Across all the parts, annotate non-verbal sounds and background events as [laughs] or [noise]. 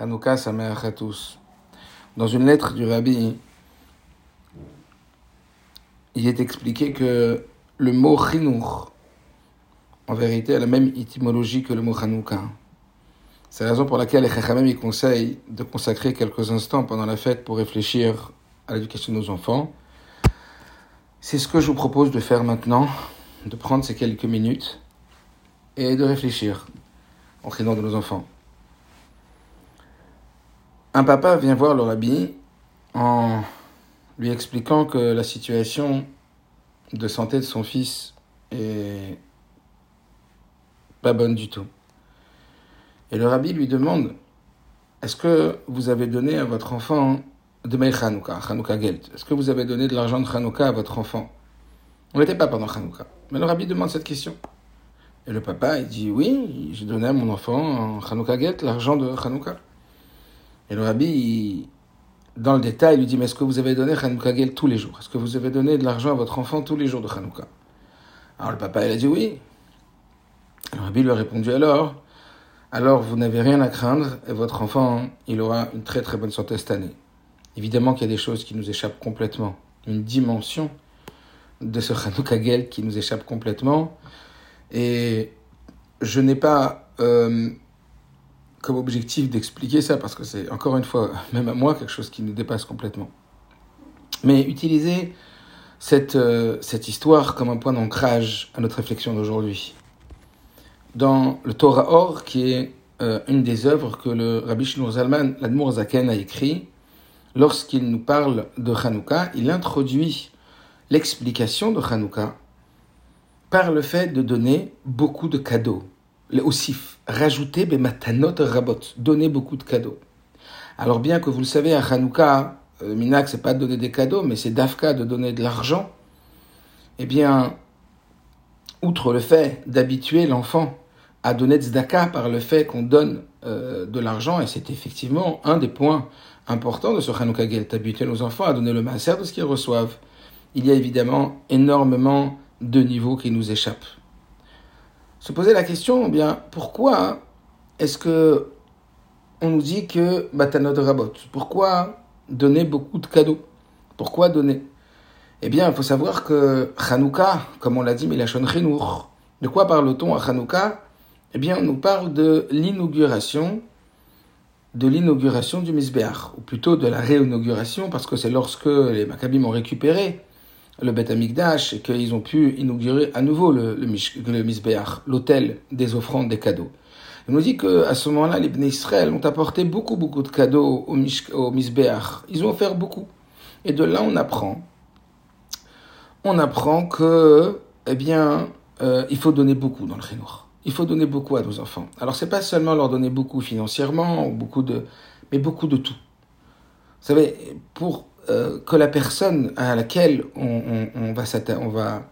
Hanouka Sameach à tous. Dans une lettre du Rabbi, il est expliqué que le mot Chinour, en vérité, a la même étymologie que le mot Hanouka. C'est la raison pour laquelle les Chachamim y conseillent de consacrer quelques instants pendant la fête pour réfléchir à l'éducation de nos enfants. C'est ce que je vous propose de faire maintenant, de prendre ces quelques minutes et de réfléchir au prénom de nos enfants. Un papa vient voir le rabbi en lui expliquant que la situation de santé de son fils est pas bonne du tout. Et le rabbi lui demande Est-ce que vous avez donné à votre enfant de Meil Chanukah, Chanukah Gelt Est-ce que vous avez donné de l'argent de Chanukah à votre enfant? On n'était pas pendant Chanukah. Mais le rabbi demande cette question. Et le papa, il dit Oui, j'ai donné à mon enfant en Chanukah Gelt l'argent de Chanukah. Et le rabbi, dans le détail, lui dit, mais est-ce que vous avez donné Hanouka Gel tous les jours? Est-ce que vous avez donné de l'argent à votre enfant tous les jours de Hanouka? Alors le papa, il a dit oui. Le rabbi lui a répondu alors, alors vous n'avez rien à craindre et votre enfant, il aura une très très bonne santé cette année. Évidemment qu'il y a des choses qui nous échappent complètement, une dimension de ce Hanouka Gel qui nous échappe complètement. Et je n'ai pas euh, comme objectif d'expliquer ça, parce que c'est encore une fois, [laughs] même à moi, quelque chose qui nous dépasse complètement. Mais utiliser cette, euh, cette histoire comme un point d'ancrage à notre réflexion d'aujourd'hui. Dans le Torah Or, qui est euh, une des œuvres que le Rabbi Shnur Zalman, l'Admour Zaken, a écrit, lorsqu'il nous parle de Hanouka, il introduit l'explication de Hanouka par le fait de donner beaucoup de cadeaux le Ossif, rajouter matanot rabot, donner beaucoup de cadeaux. Alors bien que vous le savez, à Hanouka, le euh, Minak, c'est pas de donner des cadeaux, mais c'est d'Afka de donner de l'argent. Eh bien, outre le fait d'habituer l'enfant à donner tzedaka par le fait qu'on donne euh, de l'argent, et c'est effectivement un des points importants de ce Hanouka Gel, d'habituer nos enfants à donner le maaser de ce qu'ils reçoivent. Il y a évidemment énormément de niveaux qui nous échappent se poser la question, eh pourquoi est-ce que on nous dit que Matanot Rabot Pourquoi donner beaucoup de cadeaux Pourquoi donner? Eh bien, il faut savoir que Hanouka, comme on l'a dit, Milachon Chinour, de quoi parle-t-on à Hanouka? Eh bien, on nous parle de l'inauguration de l'inauguration du Misbéach, ou plutôt de la réinauguration, parce que c'est lorsque les Maccabim ont récupéré le Beth Amikdash et qu'ils ont pu inaugurer à nouveau le, le, le l'autel des offrandes, des cadeaux. Il nous dit qu'à ce moment-là, les Bnei ont apporté beaucoup, beaucoup de cadeaux au, au Ils ont offert beaucoup. Et de là, on apprend, on apprend que, eh bien, euh, il faut donner beaucoup dans le Rénoir. Il faut donner beaucoup à nos enfants. Alors, c'est pas seulement leur donner beaucoup financièrement, ou beaucoup de, mais beaucoup de tout. Vous savez, pour euh, que la personne à laquelle on, va, on, va,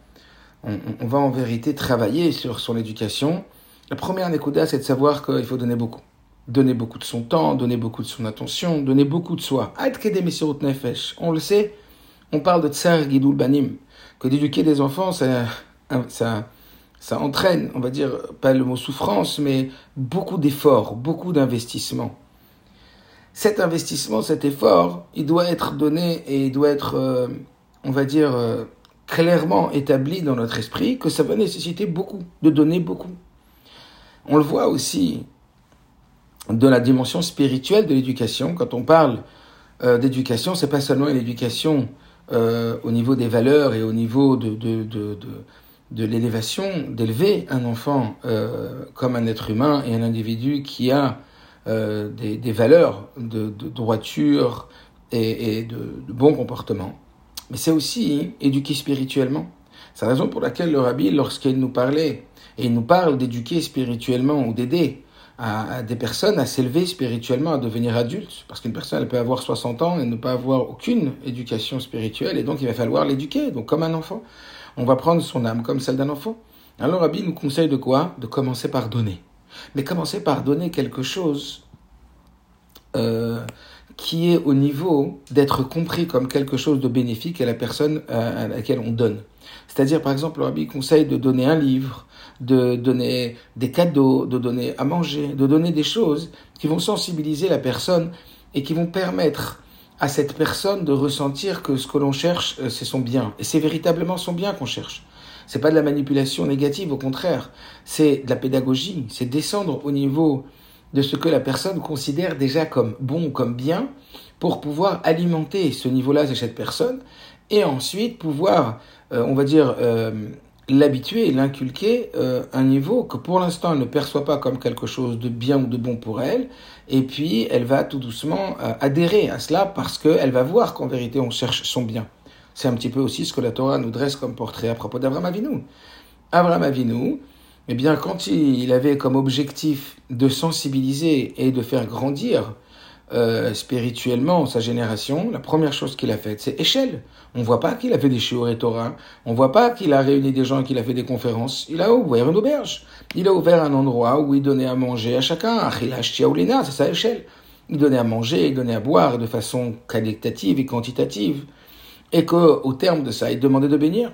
on, va en vérité travailler sur son éducation, la première Nekuda, c'est de savoir qu'il faut donner beaucoup. Donner beaucoup de son temps, donner beaucoup de son attention, donner beaucoup de soi. On le sait, on parle de Tsar Gidul Banim, que d'éduquer des enfants, ça, ça, ça entraîne, on va dire, pas le mot souffrance, mais beaucoup d'efforts, beaucoup d'investissements cet investissement, cet effort, il doit être donné et il doit être, euh, on va dire, euh, clairement établi dans notre esprit que ça va nécessiter beaucoup, de donner beaucoup. On le voit aussi de la dimension spirituelle de l'éducation. Quand on parle euh, d'éducation, c'est pas seulement une éducation au niveau des valeurs et au niveau de, de, de, de l'élévation, d'élever un enfant comme un être humain et un individu qui a euh, des, valeurs de, droiture et, de, bon comportement. Mais c'est aussi éduquer spirituellement. C'est la raison pour laquelle le rabbi, lorsqu'il nous parlait, et il nous parle d'éduquer spirituellement ou d'aider à, des personnes à s'élever spirituellement, à devenir adultes, parce qu'une personne, elle peut avoir 60 ans et ne pas avoir aucune éducation spirituelle, et donc il va falloir l'éduquer, donc comme un enfant. On va prendre son âme comme celle d'un enfant. Alors le rabbi nous conseille de quoi? De commencer par donner mais commencer par donner quelque chose euh, qui est au niveau d'être compris comme quelque chose de bénéfique à la personne à laquelle on donne. C'est-à-dire, par exemple, le rabbi conseille de donner un livre, de donner des cadeaux, de donner à manger, de donner des choses qui vont sensibiliser la personne et qui vont permettre à cette personne de ressentir que ce que l'on cherche, euh, c'est son bien. Et c'est véritablement son bien qu'on cherche. C'est pas de la manipulation négative, au contraire. C'est de la pédagogie. C'est descendre au niveau de ce que la personne considère déjà comme bon ou comme bien pour pouvoir alimenter ce niveau-là de cette personne et ensuite pouvoir, euh, on va dire, euh, l'habituer l'inculquer euh, un niveau que pour l'instant elle ne perçoit pas comme quelque chose de bien ou de bon pour elle, et puis elle va tout doucement adhérer à cela parce qu'elle va voir qu'en vérité on cherche son bien. C'est un petit peu aussi ce que la Torah nous dresse comme portrait à propos d'Abraham Avinu. Abraham Avinu, eh bien, quand il avait comme objectif de sensibiliser et de faire grandir euh, spirituellement sa génération, la première chose qu'il a faite, c'est échelle. On voit pas qu'il a fait des shiur et Torah, on voit pas qu'il a réuni des gens, qu'il a fait des conférences. Il a ouvert une auberge. Il a ouvert un endroit où il donnait à manger à chacun. c'est sa échelle. Il donnait à manger, il donnait à boire de façon qualitative et quantitative. Et qu'au terme de ça, il demandait de bénir.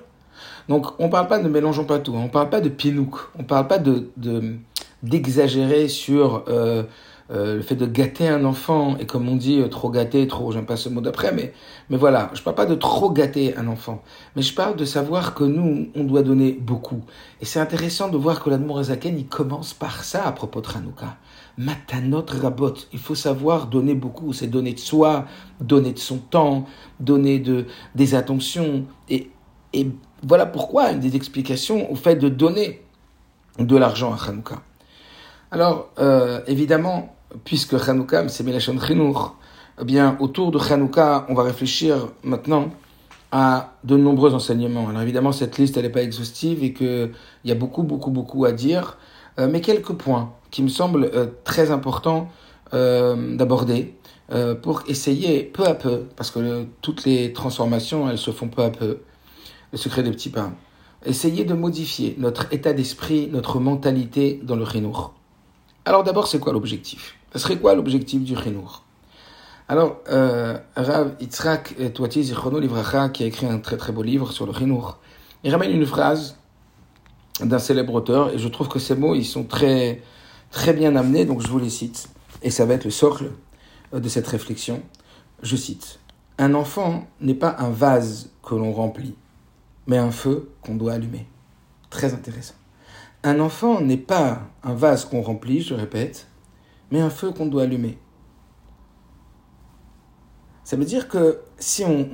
Donc, on ne parle pas, ne mélangeons pas tout. On ne parle pas de pinouk. On ne parle pas de, d'exagérer sur euh, euh, le fait de gâter un enfant. Et comme on dit, euh, trop gâter, trop, j'aime pas ce mot d'après, mais, mais voilà. Je ne parle pas de trop gâter un enfant. Mais je parle de savoir que nous, on doit donner beaucoup. Et c'est intéressant de voir que l'Admour Azaken, il commence par ça à propos de Hanouka. Matanot rabot. Il faut savoir donner beaucoup. C'est donner de soi, donner de son temps, donner de, des attentions. Et, et voilà pourquoi une des explications au fait de donner de l'argent à Hanouka. Alors, euh, évidemment, puisque Hanouka, c'est Melachon Chinour, eh bien, autour de Hanouka, on va réfléchir maintenant à de nombreux enseignements. Alors évidemment, cette liste, elle n'est pas exhaustive et qu'il y a beaucoup, beaucoup, beaucoup à dire, euh, mais quelques points qui me semblent euh, très importants d'aborder pour essayer peu à peu, parce que toutes les transformations, elles se font peu à peu, le secret des petits pains. Essayer de modifier notre état d'esprit, notre mentalité dans le chinour. Alors d'abord, c'est quoi l'objectif? Ce serait quoi l'objectif du chinour Alors, euh, Rav Yitzhak Touati Zichrono Livracha, qui a écrit un très très beau livre sur le chinour, il ramène une phrase d'un célèbre auteur, et je trouve que ces mots, ils sont très, très bien amenés, donc je vous les cite, et ça va être le socle euh, de cette réflexion. Je cite, Un enfant n'est pas un vase que l'on remplit, mais un feu qu'on doit allumer. Très intéressant. Un enfant n'est pas un vase qu'on remplit, je répète, mais un feu qu'on doit allumer. Ça veut dire que si on,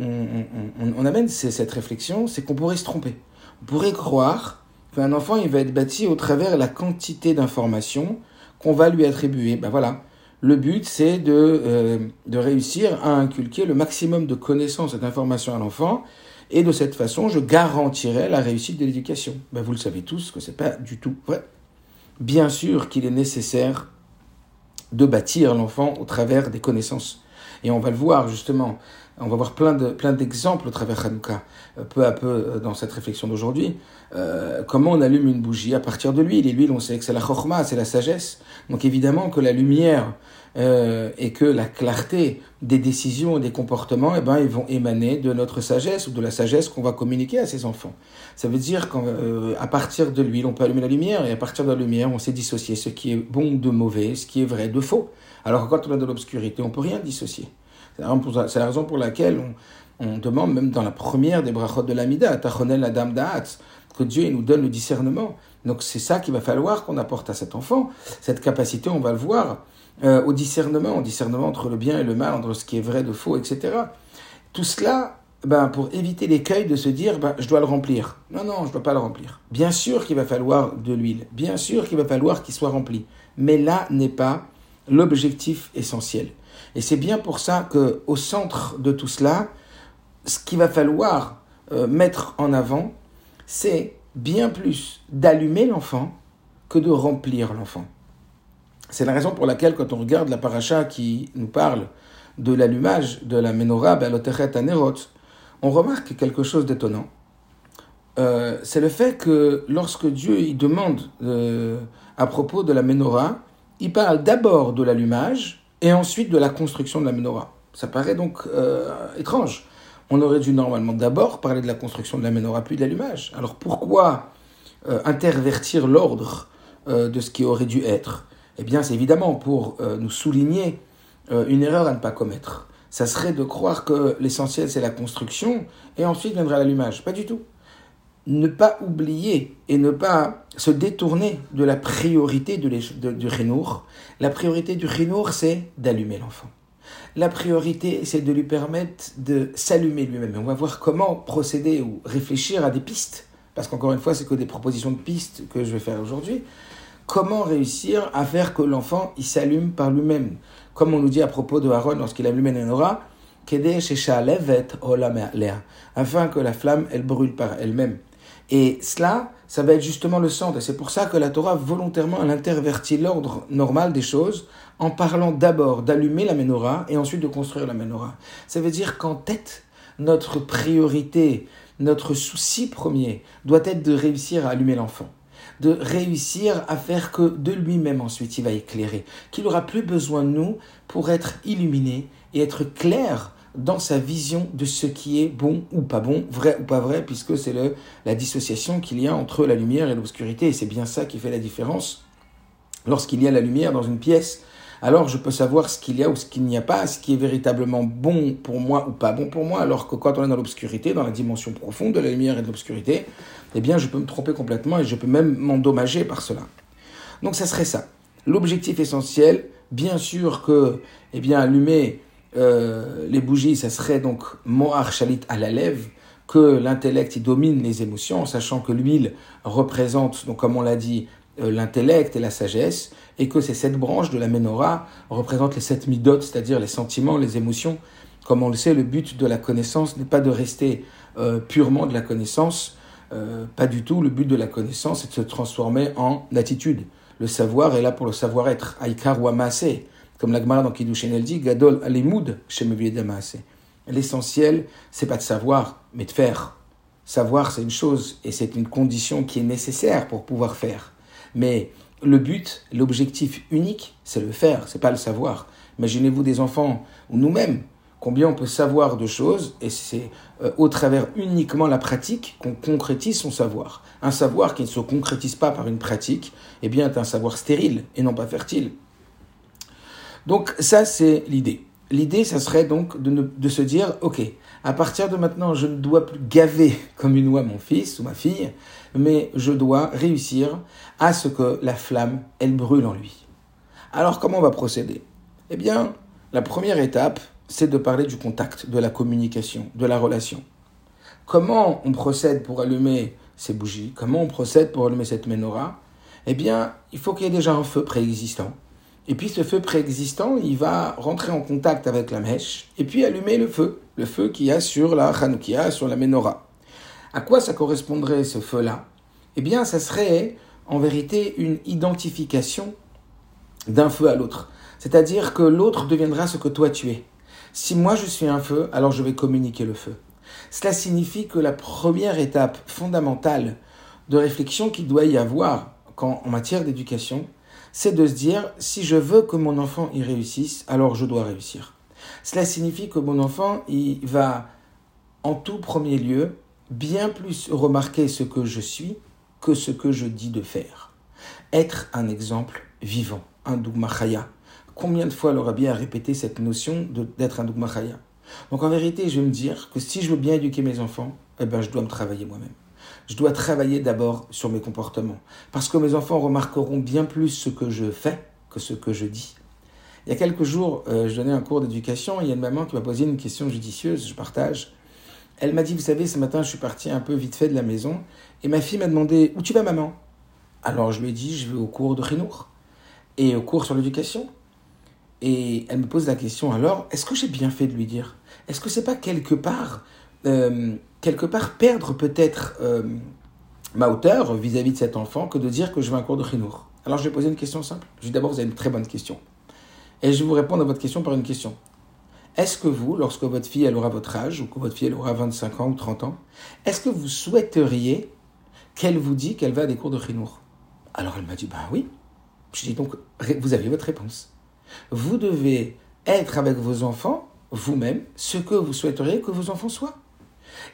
on, amène cette réflexion, c'est qu'on pourrait se tromper. On pourrait croire qu'un enfant, il va être bâti au travers de la quantité d'informations qu'on va lui attribuer. Ben voilà. Le but, c'est de, euh, de réussir à inculquer le maximum de connaissances et d'informations à l'enfant et de cette façon, je garantirai la réussite de l'éducation. Ben, vous le savez tous que ce n'est pas du tout vrai. Bien sûr qu'il est nécessaire de bâtir l'enfant au travers des connaissances. Et on va le voir justement, on va voir plein de plein d'exemples au travers Hanouka, euh, peu à peu euh, dans cette réflexion d'aujourd'hui. Euh, comment on allume une bougie à partir de l'huile? Et l'huile, on sait que c'est la chorma, c'est la sagesse. Donc évidemment que la lumière euh, et que la clarté des décisions et des comportements, eh ben, ils vont émaner de notre sagesse ou de la sagesse qu'on va communiquer à ses enfants. Ça veut dire qu'à euh, partir de l'huile, on peut allumer la lumière, et à partir de la lumière, on sait dissocier ce qui est bon de mauvais, ce qui est vrai de faux. Alors quand on a de l'obscurité, on peut rien dissocier. C'est la raison pour laquelle on, demande, même dans la première des brachot de l'Amida, Tachonel Adam Da'at, que Dieu nous donne le discernement. Donc c'est ça qu'il va falloir qu'on apporte à cet enfant. Cette capacité, on va le voir, euh, au discernement, au discernement entre le bien et le mal, entre ce qui est vrai de faux, etc. Tout cela, ben, pour éviter l'écueil de se dire, ben, je dois le remplir. Non, non, je ne dois pas le remplir. Bien sûr qu'il va falloir de l'huile, bien sûr qu'il va falloir qu'il soit rempli, mais là n'est pas l'objectif essentiel. Et c'est bien pour ça que au centre de tout cela, ce qu'il va falloir euh, mettre en avant, c'est bien plus d'allumer l'enfant que de remplir l'enfant. C'est la raison pour laquelle, quand on regarde la paracha qui nous parle de l'allumage de la menorah Anerot, on remarque quelque chose d'étonnant. Euh, c'est le fait que lorsque Dieu il demande euh, à propos de la menorah, il parle d'abord de l'allumage et ensuite de la construction de la menorah. Ça paraît donc euh, étrange. On aurait dû normalement d'abord parler de la construction de la menorah puis de l'allumage. Alors pourquoi euh, intervertir l'ordre euh, de ce qui aurait dû être? Eh bien, c'est évidemment pour nous souligner une erreur à ne pas commettre. Ça serait de croire que l'essentiel c'est la construction et ensuite viendra l'allumage. Pas du tout ne pas oublier et ne pas se détourner de la priorité de du Renour. La priorité du Renour, c'est d'allumer l'enfant. La priorité, c'est de lui permettre de s'allumer lui-même. On va voir comment procéder ou réfléchir à des pistes, parce qu'encore une fois, c'est que des propositions de pistes que je vais faire aujourd'hui. Comment réussir à faire que l'enfant il s'allume par lui-même? Comme on nous dit à propos de Aaron lorsqu'il allumait Nenora, afin que la flamme elle brûle par elle-même. Et cela, ça va être justement le centre. C'est pour ça que la Torah, volontairement, elle intervertit l'ordre normal des choses en parlant d'abord d'allumer la menorah et ensuite de construire la menorah. Ça veut dire qu'en tête, notre priorité, notre souci premier doit être de réussir à allumer l'enfant de réussir à faire que de lui-même ensuite il va éclairer, qu'il n'aura plus besoin de nous pour être illuminé et être clair dans sa vision de ce qui est bon ou pas bon, vrai ou pas vrai, puisque c'est la dissociation qu'il y a entre la lumière et l'obscurité. Et c'est bien ça qui fait la différence. Lorsqu'il y a la lumière dans une pièce, alors je peux savoir ce qu'il y a ou ce qu'il n'y a pas, ce qui est véritablement bon pour moi ou pas bon pour moi, alors que quand on est dans l'obscurité, dans la dimension profonde de la lumière et de l'obscurité, eh bien je peux me tromper complètement et je peux même m'endommager par cela. Donc ça serait ça. L'objectif essentiel, bien sûr que, eh bien, allumer euh, les bougies, ça serait donc Moar Shalit à la lèvre, que l'intellect domine les émotions, en sachant que l'huile représente, donc comme on l'a dit, euh, l'intellect et la sagesse, et que ces sept branches de la menorah représentent les sept midotes, c'est-à-dire les sentiments, les émotions. Comme on le sait, le but de la connaissance n'est pas de rester euh, purement de la connaissance, pas du tout. Le but de la connaissance est de se transformer en attitude. Le savoir est là pour le savoir-être. Aikar wa comme la Gemara dans Kiddushin, elle dit, Gadol alimud L'essentiel, c'est pas de savoir, mais de faire. Savoir, c'est une chose, et c'est une condition qui est nécessaire pour pouvoir faire. Mais le but, l'objectif unique, c'est le faire, c'est pas le savoir. Imaginez-vous des enfants, ou nous-mêmes, combien on peut savoir de choses, et c'est euh, au travers uniquement la pratique qu'on concrétise son savoir. Un savoir qui ne se concrétise pas par une pratique, eh bien, est un savoir stérile et non pas fertile. Donc ça, c'est l'idée. L'idée, ça serait donc de, se dire, ok, à partir de maintenant, je ne dois plus gaver [laughs] comme une oie mon fils ou ma fille, mais je dois réussir à ce que la flamme, elle brûle en lui. Alors comment on va procéder? Eh bien, la première étape, c'est de parler du contact, de la communication, de la relation. Comment on procède pour allumer ces bougies? Comment on procède pour allumer cette menorah? Eh bien, il faut qu'il y ait déjà un feu préexistant et puis ce feu préexistant, il va rentrer en contact avec la mèche et puis allumer le feu, le feu qu'il y a sur la Hanoukia, sur la menorah. À quoi ça correspondrait ce feu-là? Eh bien, ça serait en vérité une identification d'un feu à l'autre. C'est-à-dire que l'autre deviendra ce que toi tu es. Si moi je suis un feu, alors je vais communiquer le feu. Cela signifie que la première étape fondamentale de réflexion qu'il doit y avoir en matière d'éducation, c'est de se dire, si je veux que mon enfant y réussisse, alors je dois réussir. Cela signifie que mon enfant, il va, en tout premier lieu, bien plus remarquer ce que je suis que ce que je dis de faire. Être un exemple vivant, un Dougmachaya. Combien de fois le Rabbi a répété cette notion d'être un Dougmachaya Donc en vérité, je vais me dire que si je veux bien éduquer mes enfants, eh ben, je dois me travailler moi-même je dois travailler d'abord sur mes comportements. Parce que mes enfants remarqueront bien plus ce que je fais que ce que je dis. Il y a quelques jours, euh, je donnais un cours d'éducation, il y a une maman qui m'a posé une question judicieuse, je partage. Elle m'a dit, vous savez, ce matin, je suis parti un peu vite fait de la maison, et ma fille m'a demandé, où tu vas maman? Alors je lui ai dit, je vais au cours de Rinour, et au cours sur l'éducation. Et elle me pose la question, alors, est-ce que j'ai bien fait de lui dire? Est-ce que c'est pas quelque part euh, quelque part perdre peut-être euh, ma hauteur vis-à-vis de cet enfant que de dire que je veux un cours de chinour. Alors je vais poser une question simple. Je dis d'abord, vous avez une très bonne question. Et je vais vous répondre à votre question par une question. Est-ce que vous, lorsque votre fille elle aura votre âge, ou que votre fille elle aura 25 ans ou 30 ans, est-ce que vous souhaiteriez qu'elle vous dise qu'elle va à des cours de chinour Alors elle m'a dit, ben oui. Je dis donc, vous avez votre réponse. Vous devez être avec vos enfants vous-même ce que vous souhaiteriez que vos enfants soient.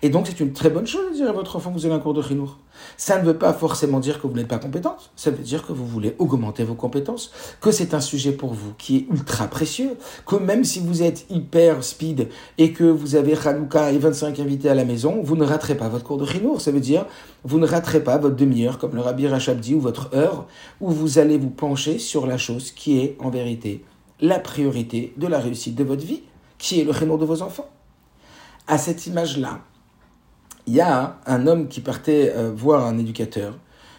Et donc, c'est une très bonne chose de dire à votre enfant que vous avez un cours de chinour. Ça ne veut pas forcément dire que vous n'êtes pas compétente. Ça veut dire que vous voulez augmenter vos compétences, que c'est un sujet pour vous qui est ultra précieux, que même si vous êtes hyper speed et que vous avez Hanouka et 25 invités à la maison, vous ne raterez pas votre cours de chinour. Ça veut dire, vous ne raterez pas votre demi-heure, comme le Rabbi Rachab dit, ou votre heure, où vous allez vous pencher sur la chose qui est, en vérité, la priorité de la réussite de votre vie, qui est le chinour de vos enfants. À cette image-là, il y a un homme qui partait euh, voir un éducateur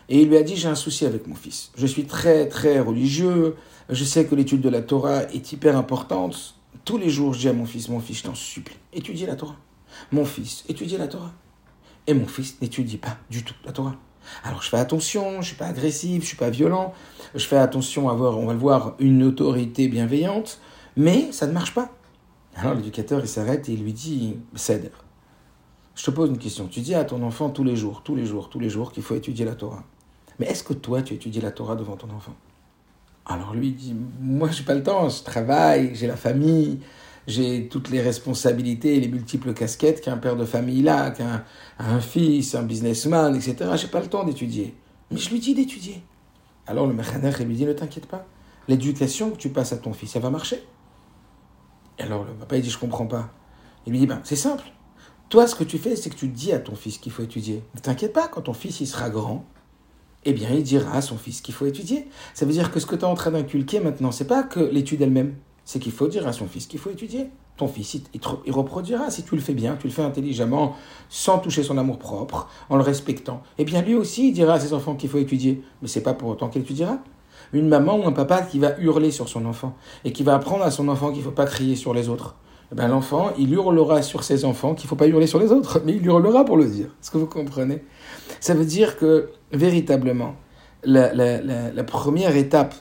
et il lui a dit j'ai un souci avec mon fils. Je suis très très religieux, je sais que l'étude de la Torah est hyper importante. Tous les jours je dis à mon fils, mon fils je t'en supplie, étudie la Torah. Mon fils, étudie la Torah. Et mon fils n'étudie pas du tout la Torah. Alors je fais attention, je suis pas agressif, je suis pas violent, je fais attention à avoir, on va le voir, une autorité bienveillante, mais ça ne marche pas. Alors l'éducateur il s'arrête et il lui dit, cède. Je te pose une question. Tu dis à ton enfant tous les jours, tous les jours, tous les jours qu'il faut étudier la Torah. Mais est-ce que toi, tu étudies la Torah devant ton enfant? Alors lui dit, moi, j'ai pas le temps, je travaille, j'ai la famille, j'ai toutes les responsabilités, les multiples casquettes qu'un père de famille a, qu'un un fils, un businessman, etc. J'ai pas le temps d'étudier. Mais je lui dis d'étudier. Alors le Mechaner lui dit, ne t'inquiète pas. L'éducation que tu passes à ton fils, ça va marcher. Et alors le papa, il dit, je comprends pas. Il lui dit, ben, c'est simple. Toi, ce que tu fais, c'est que tu dis à ton fils qu'il faut étudier. Ne t'inquiète pas, quand ton fils il sera grand, eh bien, il dira à son fils qu'il faut étudier. Ça veut dire que ce que tu es en train d'inculquer maintenant, c'est pas que l'étude elle-même, c'est qu'il faut dire à son fils qu'il faut étudier. Ton fils, il, il, reproduira. Si tu le fais bien, tu le fais intelligemment, sans toucher son amour propre, en le respectant. Eh bien, lui aussi, il dira à ses enfants qu'il faut étudier. Mais c'est pas pour autant qu'il étudiera. Une maman ou un papa qui va hurler sur son enfant et qui va apprendre à son enfant qu'il ne faut pas crier sur les autres eh ben, l'enfant, il hurlera sur ses enfants qu'il ne faut pas hurler sur les autres, [laughs] mais il hurlera pour le dire. Est-ce que vous comprenez? Ça veut dire que, véritablement, la, première étape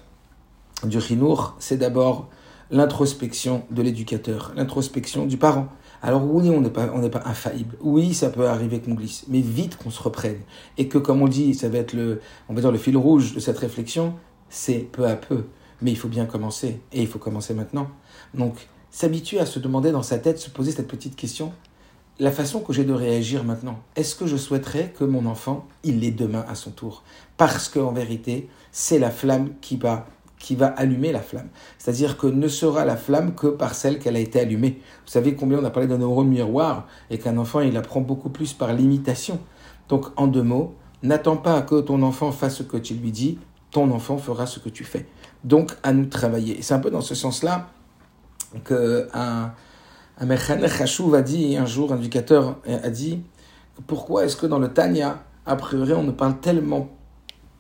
du chinour, c'est d'abord l'introspection de l'éducateur, l'introspection du parent. Alors oui, on n'est pas, pas infaillible. Oui, ça peut arriver qu'on glisse, mais vite qu'on se reprenne. Et que, comme on dit, ça va être le, on va dire le fil rouge de cette réflexion, c'est peu à peu. Mais il faut bien commencer, et il faut commencer maintenant. Donc, s'habituer à se demander dans sa tête, se poser cette petite question, la façon que j'ai de réagir maintenant, est-ce que je souhaiterais que mon enfant, il l'ait demain à son tour? Parce qu'en vérité, c'est la flamme qui va, qui va allumer la flamme. C'est-à-dire que ne sera la flamme que par celle qu'elle a été allumée. Vous savez combien on a parlé d'un neurone miroir et qu'un enfant, il apprend beaucoup plus par l'imitation. Donc, en deux mots, n'attends pas que ton enfant fasse ce que tu lui dis, ton enfant fera ce que tu fais. Donc, à nous travailler. C'est un peu dans ce sens-là qu'un un, un a dit, un jour, un éducateur a dit, pourquoi est-ce que dans le Tanya, a priori, on ne parle tellement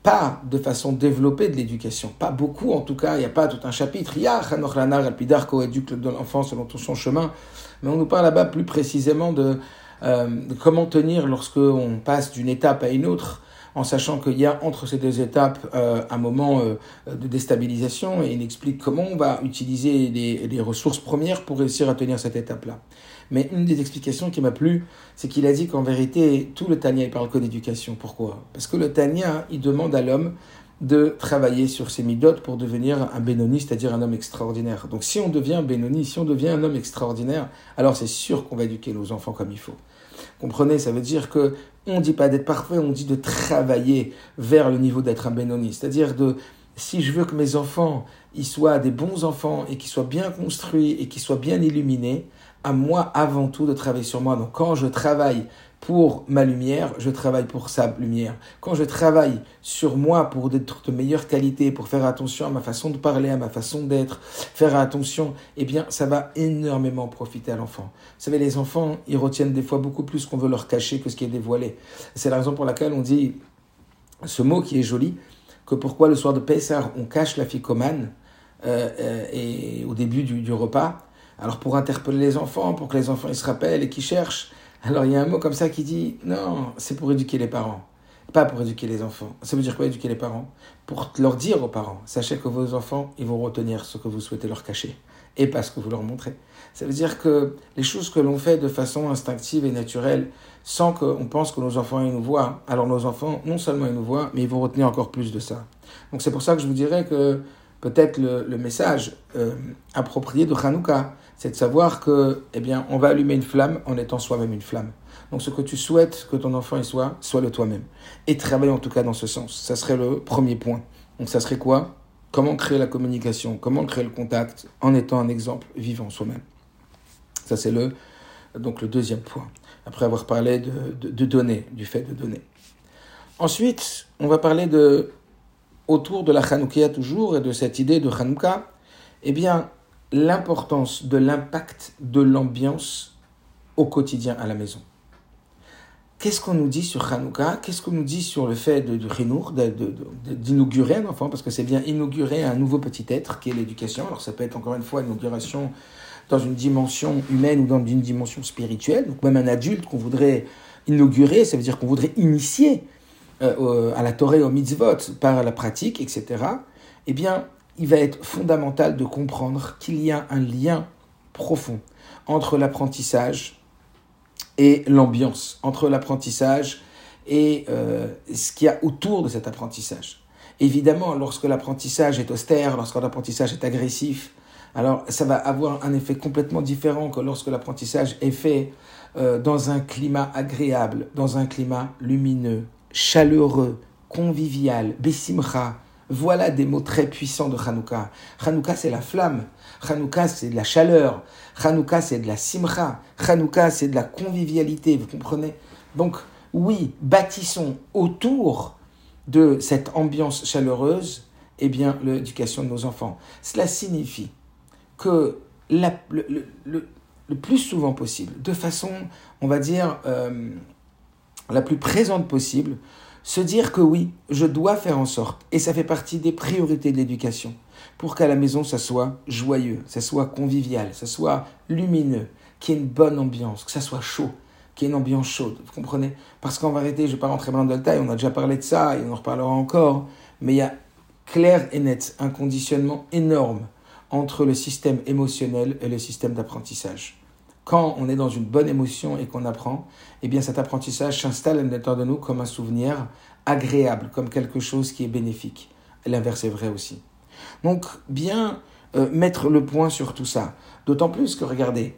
pas de façon développée de l'éducation, pas beaucoup en tout cas, il n'y a pas tout un chapitre, il y a Lanar Alpidar éduque de l'enfant selon son chemin, mais on nous parle là-bas plus précisément de, euh, de comment tenir lorsque on passe d'une étape à une autre, en sachant qu'il y a entre ces deux étapes euh, un moment euh, de déstabilisation et il explique comment on va utiliser les, ressources premières pour réussir à tenir cette étape-là. Mais une des explications qui m'a plu, c'est qu'il a dit qu'en vérité, tout le Tania, il parle que d'éducation. Pourquoi? Parce que le Tania, il demande à l'homme de travailler sur ses midotes pour devenir un Benoni, c'est-à-dire un homme extraordinaire. Donc si on devient Benoni, si on devient un homme extraordinaire, alors c'est sûr qu'on va éduquer nos enfants comme il faut. Comprenez, ça veut dire que on dit pas d'être parfait, on dit de travailler vers le niveau d'être un Benoni. C'est-à-dire de, si je veux que mes enfants, ils soient des bons enfants et qu'ils soient bien construits et qu'ils soient bien illuminés, à moi avant tout de travailler sur moi. Donc quand je travaille pour ma lumière, je travaille pour sa lumière. Quand je travaille sur moi pour être de meilleure qualité, pour faire attention à ma façon de parler, à ma façon d'être, faire attention, eh bien, ça va énormément profiter à l'enfant. Vous savez, les enfants, ils retiennent des fois beaucoup plus qu'on veut leur cacher que ce qui est dévoilé. C'est la raison pour laquelle on dit ce mot qui est joli, que pourquoi le soir de Pessah, on cache la ficomane euh, euh, et au début du, du repas. Alors pour interpeller les enfants, pour que les enfants ils se rappellent et qu'ils cherchent, alors il y a un mot comme ça qui dit non, c'est pour éduquer les parents, pas pour éduquer les enfants. Ça veut dire quoi éduquer les parents? Pour leur dire aux parents, sachez que vos enfants, ils vont retenir ce que vous souhaitez leur cacher et pas ce que vous leur montrez. Ça veut dire que les choses que l'on fait de façon instinctive et naturelle, sans qu'on pense que nos enfants ils nous voient, alors nos enfants, non seulement ils nous voient, mais ils vont retenir encore plus de ça. Donc c'est pour ça que je vous dirais que peut-être le, message euh, approprié de Hanouka, c'est de savoir que, eh bien, on va allumer une flamme en étant soi-même une flamme. Donc, ce que tu souhaites que ton enfant y soit, sois le toi-même. Et travaille en tout cas dans ce sens. Ça serait le premier point. Donc, ça serait quoi? Comment créer la communication? Comment créer le contact en étant un exemple vivant soi-même? Ça, c'est le, donc, le deuxième point. Après avoir parlé de, de donner, du fait de donner. Ensuite, on va parler de, autour de la Hanoukia toujours et de cette idée de Hanouka, eh bien, l'importance de l'impact de l'ambiance au quotidien à la maison. Qu'est-ce qu'on nous dit sur Hanouka? Qu'est-ce qu'on nous dit sur le fait de, d'inaugurer un enfant? Parce que c'est bien inaugurer un nouveau petit être qui est l'éducation. Alors ça peut être encore une fois une inauguration dans une dimension humaine ou dans une dimension spirituelle. Donc même un adulte qu'on voudrait inaugurer, ça veut dire qu'on voudrait initier euh, à la Torah, au mitzvot, par la pratique, etc., eh bien, il va être fondamental de comprendre qu'il y a un lien profond entre l'apprentissage et l'ambiance, entre l'apprentissage et euh, ce qu'il y a autour de cet apprentissage. Évidemment, lorsque l'apprentissage est austère, lorsque l'apprentissage est agressif, alors ça va avoir un effet complètement différent que lorsque l'apprentissage est fait euh, dans un climat agréable, dans un climat lumineux, chaleureux, convivial, bessimcha. Voilà des mots très puissants de Hanouka. Hanouka, c'est la flamme. Hanouka, c'est de la chaleur. Hanouka, c'est de la simcha. Hanouka, c'est de la convivialité. Vous comprenez? Donc, oui, bâtissons autour de cette ambiance chaleureuse, eh bien, l'éducation de nos enfants. Cela signifie que le, plus souvent possible, de façon, on va dire, euh, la plus présente possible, se dire que oui, je dois faire en sorte, et ça fait partie des priorités de l'éducation, pour qu'à la maison ça soit joyeux, ça soit convivial, ça soit lumineux, qu'il y ait une bonne ambiance, que ça soit chaud, qu'il y ait une ambiance chaude, vous comprenez? Parce qu'en vérité, je ne vais pas rentrer dans le détail, on a déjà parlé de ça, et on en reparlera encore, mais il y a clair et net un conditionnement énorme entre le système émotionnel et le système d'apprentissage quand on est dans une bonne émotion et qu'on apprend, eh bien cet apprentissage s'installe à l'intérieur de nous comme un souvenir agréable, comme quelque chose qui est bénéfique. L'inverse est vrai aussi. Donc bien euh, mettre le point sur tout ça. D'autant plus que, regardez,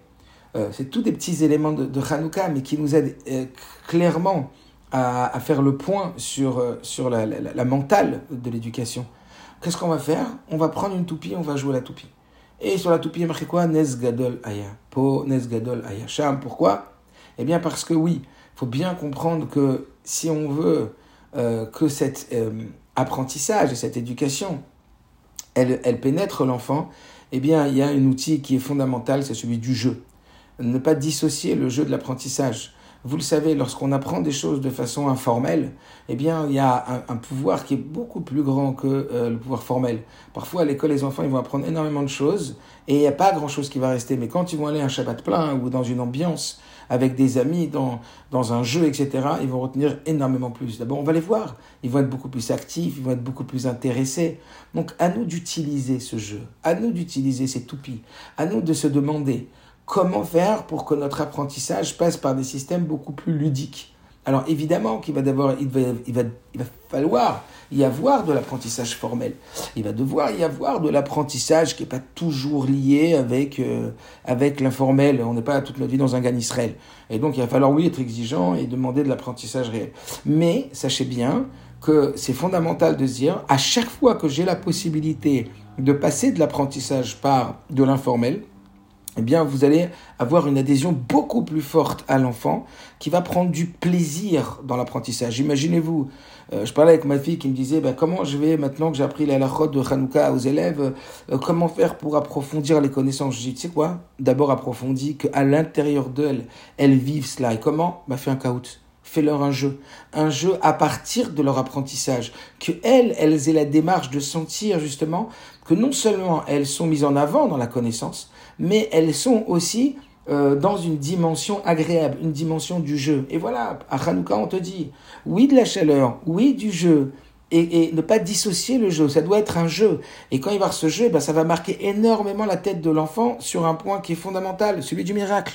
euh, c'est tous des petits éléments de, de Hanouka, mais qui nous aident euh, clairement à, faire le point sur, sur la, la mentale de l'éducation. Qu'est-ce qu'on va faire? On va prendre une toupie, on va jouer la toupie. Et sur la toupie, il y a marqué quoi? Nes Gadol Aya. Po Nes Gadol Aya. Sham. Pourquoi? Eh bien, parce que oui, il faut bien comprendre que si on veut euh, que cet euh, apprentissage et cette éducation, elle, elle pénètre l'enfant, eh bien, il y a un outil qui est fondamental, c'est celui du jeu. Ne pas dissocier le jeu de l'apprentissage. Vous le savez, lorsqu'on apprend des choses de façon informelle, eh bien, il y a un, pouvoir qui est beaucoup plus grand que euh, le pouvoir formel. Parfois, à l'école, les enfants, ils vont apprendre énormément de choses et il n'y a pas grand-chose qui va rester. Mais quand ils vont aller un Shabbat plein ou dans une ambiance avec des amis, dans, dans un jeu, etc., ils vont retenir énormément plus. D'abord, on va les voir. Ils vont être beaucoup plus actifs, ils vont être beaucoup plus intéressés. Donc, à nous d'utiliser ce jeu, à nous d'utiliser ces toupies, à nous de se demander comment faire pour que notre apprentissage passe par des systèmes beaucoup plus ludiques. Alors évidemment qu'il va il va, il, va, il va falloir y avoir de l'apprentissage formel. Il va devoir y avoir de l'apprentissage qui n'est pas toujours lié avec, euh, avec l'informel. On n'est pas toute notre vie dans un gan Israël. Et donc il va falloir, oui, être exigeant et demander de l'apprentissage réel. Mais sachez bien que c'est fondamental de dire, à chaque fois que j'ai la possibilité de passer de l'apprentissage par de l'informel, eh bien, vous allez avoir une adhésion beaucoup plus forte à l'enfant qui va prendre du plaisir dans l'apprentissage. Imaginez-vous, euh, je parlais avec ma fille qui me disait bah, comment je vais, maintenant que j'ai appris la de Hanouka aux élèves, euh, comment faire pour approfondir les connaissances Je dis, tu sais quoi? D'abord approfondis qu'à l'intérieur d'elles, elles vivent cela. Et comment? Bah, fais un caout fais-leur un jeu, un jeu à partir de leur apprentissage, que elles, elles aient la démarche de sentir justement que non seulement elles sont mises en avant dans la connaissance, mais elles sont aussi euh, dans une dimension agréable, une dimension du jeu. Et voilà, à Hanouka, on te dit, oui de la chaleur, oui du jeu, et, ne pas dissocier le jeu, ça doit être un jeu. Et quand il va voir ce jeu, ben, ça va marquer énormément la tête de l'enfant sur un point qui est fondamental, celui du miracle.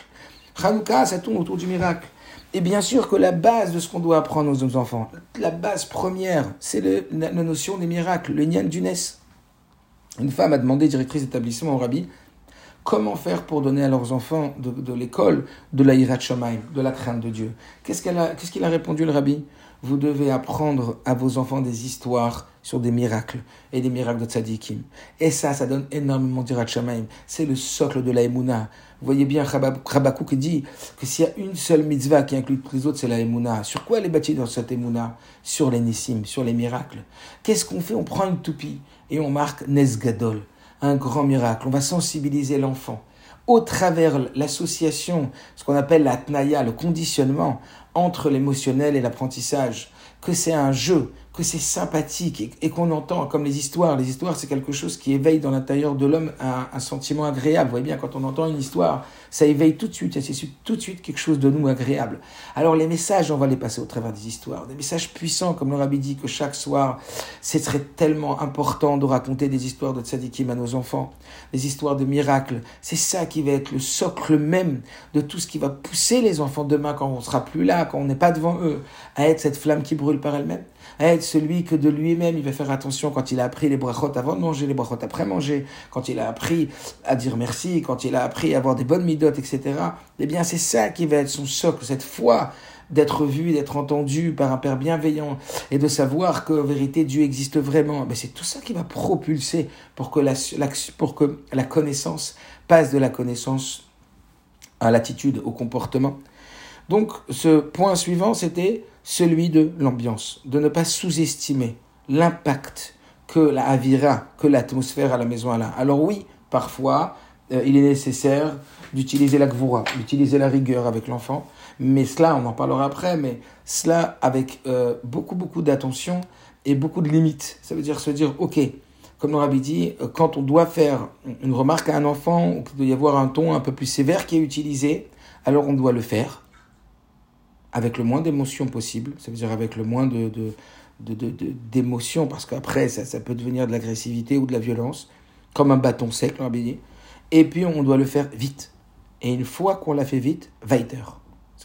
Hanouka, ça tourne autour du miracle. Et bien sûr que la base de ce qu'on doit apprendre aux nos enfants, la base première, c'est la, notion des miracles, le nian du Une femme a demandé, directrice d'établissement au rabbi, Comment faire pour donner à leurs enfants de, l'école de la Yirat de la crainte de Dieu? Qu'est-ce qu'il a, répondu le rabbi? Vous devez apprendre à vos enfants des histoires sur des miracles et des miracles de tzadikim. Et ça, ça donne énormément d'Yirat Shamaim. C'est le socle de la Emouna. Vous voyez bien, qui dit que s'il y a une seule mitzvah qui inclut toutes les autres, c'est la Emouna. Sur quoi elle est bâtie dans cette Emouna? Sur les Nissim, sur les miracles. Qu'est-ce qu'on fait? On prend une toupie et on marque Nesgadol un grand miracle. On va sensibiliser l'enfant au travers l'association, ce qu'on appelle la tnaya, le conditionnement entre l'émotionnel et l'apprentissage, que c'est un jeu, que c'est sympathique et, qu'on entend comme les histoires. Les histoires, c'est quelque chose qui éveille dans l'intérieur de l'homme un, sentiment agréable. Vous voyez bien, quand on entend une histoire, ça éveille tout de suite, c'est tout de suite quelque chose de nous agréable. Alors les messages, on va les passer au travers des histoires. Des messages puissants, comme le rabbi dit que chaque soir, c'est tellement important de raconter des histoires de tzadikim à nos enfants, des histoires de miracles. C'est ça qui va être le socle même de tout ce qui va pousser les enfants demain quand on sera plus là, quand on n'est pas devant eux, à être cette flamme qui brûle par elle-même être celui que de lui-même il va faire attention quand il a appris les brachot avant de manger, les brachot après manger, quand il a appris à dire merci, quand il a appris à avoir des bonnes midotes, etc. Eh bien, c'est ça qui va être son socle, cette foi d'être vu, d'être entendu par un Père bienveillant et de savoir qu'en vérité Dieu existe vraiment. Mais c'est tout ça qui va propulser pour que la, pour que la connaissance passe de la connaissance à l'attitude, au comportement. Donc ce point suivant, c'était celui de l'ambiance, de ne pas sous-estimer l'impact que la avira, que l'atmosphère à la maison a. Alors oui, parfois, euh, il est nécessaire d'utiliser la gvoura, d'utiliser la rigueur avec l'enfant, mais cela, on en parlera après, mais cela avec euh, beaucoup, beaucoup d'attention et beaucoup de limites. Ça veut dire se dire, ok, comme le rabbi dit, euh, quand on doit faire une remarque à un enfant, ou qu'il doit y avoir un ton un peu plus sévère qui est utilisé, alors on doit le faire avec le moins d'émotions possible, ça veut dire avec le moins de, d'émotions, parce qu'après, ça, peut devenir de l'agressivité ou de la violence, comme un bâton sec, le Et puis, on doit le faire vite. Et une fois qu'on l'a fait vite, weiter.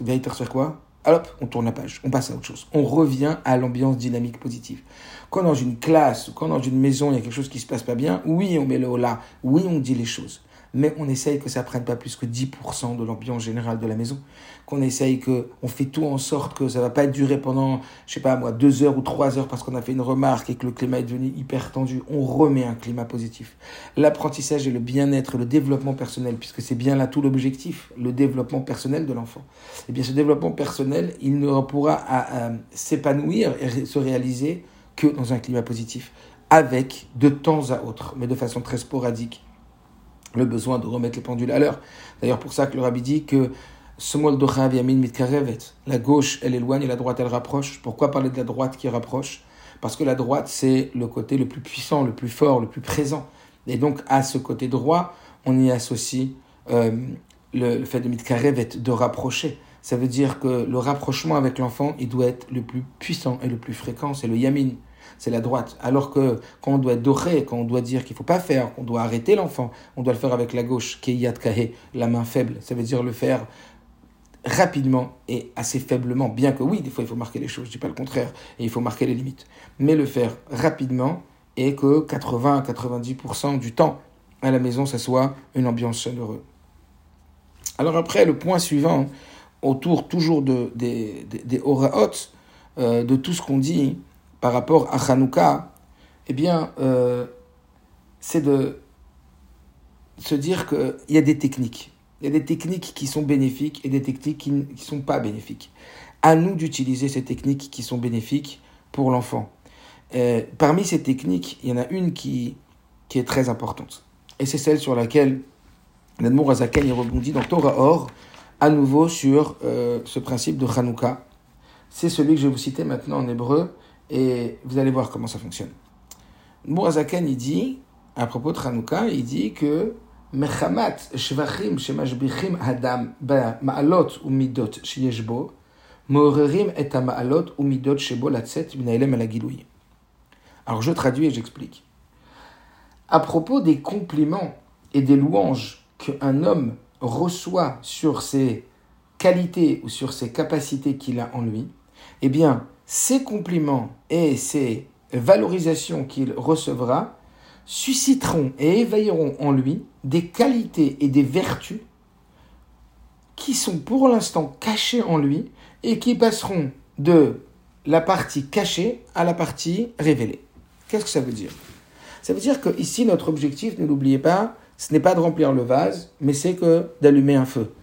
Weiter sur quoi? Alors, on tourne la page, on passe à autre chose. On revient à l'ambiance dynamique positive. Quand dans une classe, quand dans une maison, il y a quelque chose qui se passe pas bien, oui, on met le là, oui, on dit les choses mais on essaye que ça prenne pas plus que 10% de l'ambiance générale de la maison. Qu'on essaye que, on fait tout en sorte que ça va pas durer pendant, je sais pas moi, deux heures ou trois heures parce qu'on a fait une remarque et que le climat est devenu hyper tendu. On remet un climat positif. L'apprentissage et le bien-être, le développement personnel, puisque c'est bien là tout l'objectif, le développement personnel de l'enfant. Eh bien, ce développement personnel, il ne pourra s'épanouir et se réaliser que dans un climat positif, avec de temps à autre, mais de façon très sporadique le besoin de remettre les pendules à l'heure. D'ailleurs, pour ça que le rabbi dit que la gauche, elle éloigne et la droite, elle rapproche. Pourquoi parler de la droite qui rapproche? Parce que la droite, c'est le côté le plus puissant, le plus fort, le plus présent. Et donc, à ce côté droit, on y associe euh, le, fait de mitkarevet, de rapprocher. Ça veut dire que le rapprochement avec l'enfant, il doit être le plus puissant et le plus fréquent, c'est le yamin c'est la droite. Alors que quand on doit dorer, quand on doit dire qu'il ne faut pas faire, qu'on doit arrêter l'enfant, on doit le faire avec la gauche, qui est la main faible. Ça veut dire le faire rapidement et assez faiblement, bien que oui, des fois il faut marquer les choses, je dis pas le contraire, et il faut marquer les limites, mais le faire rapidement et que 80 90% du temps à la maison, ça soit une ambiance chaleureuse. Alors après, le point suivant, autour toujours de, des, des, des euh, de tout ce qu'on dit, par rapport à Hanouka, eh bien, euh, c'est de se dire qu'il y a des techniques. Il y a des techniques qui sont bénéfiques et des techniques qui ne sont pas bénéfiques. À nous d'utiliser ces techniques qui sont bénéfiques pour l'enfant. Euh, parmi ces techniques, il y en a une qui, qui est très importante. Et c'est celle sur laquelle Nadmour Azaken rebondit dans Torah Or, à nouveau sur euh, ce principe de Hanouka. C'est celui que je vais vous citer maintenant en hébreu, et vous allez voir comment ça fonctionne. Mourazakan, il dit, à propos de Hanouka, il dit que Mechamat shvachim shemashbichim adam ma'alot ou midot sheyeshbo, morerim et ma'alot ou midot shebo latzet minaelem alagiloui. Alors je traduis et j'explique. À propos des compliments et des louanges qu'un homme reçoit sur ses qualités ou sur ses capacités qu'il a en lui, eh bien, ces compliments et ces valorisations qu'il recevra susciteront et éveilleront en lui des qualités et des vertus qui sont pour l'instant cachées en lui et qui passeront de la partie cachée à la partie révélée. Qu'est-ce que ça veut dire? Ça veut dire que ici notre objectif, ne l'oubliez pas, ce n'est pas de remplir le vase, mais c'est que d'allumer un feu.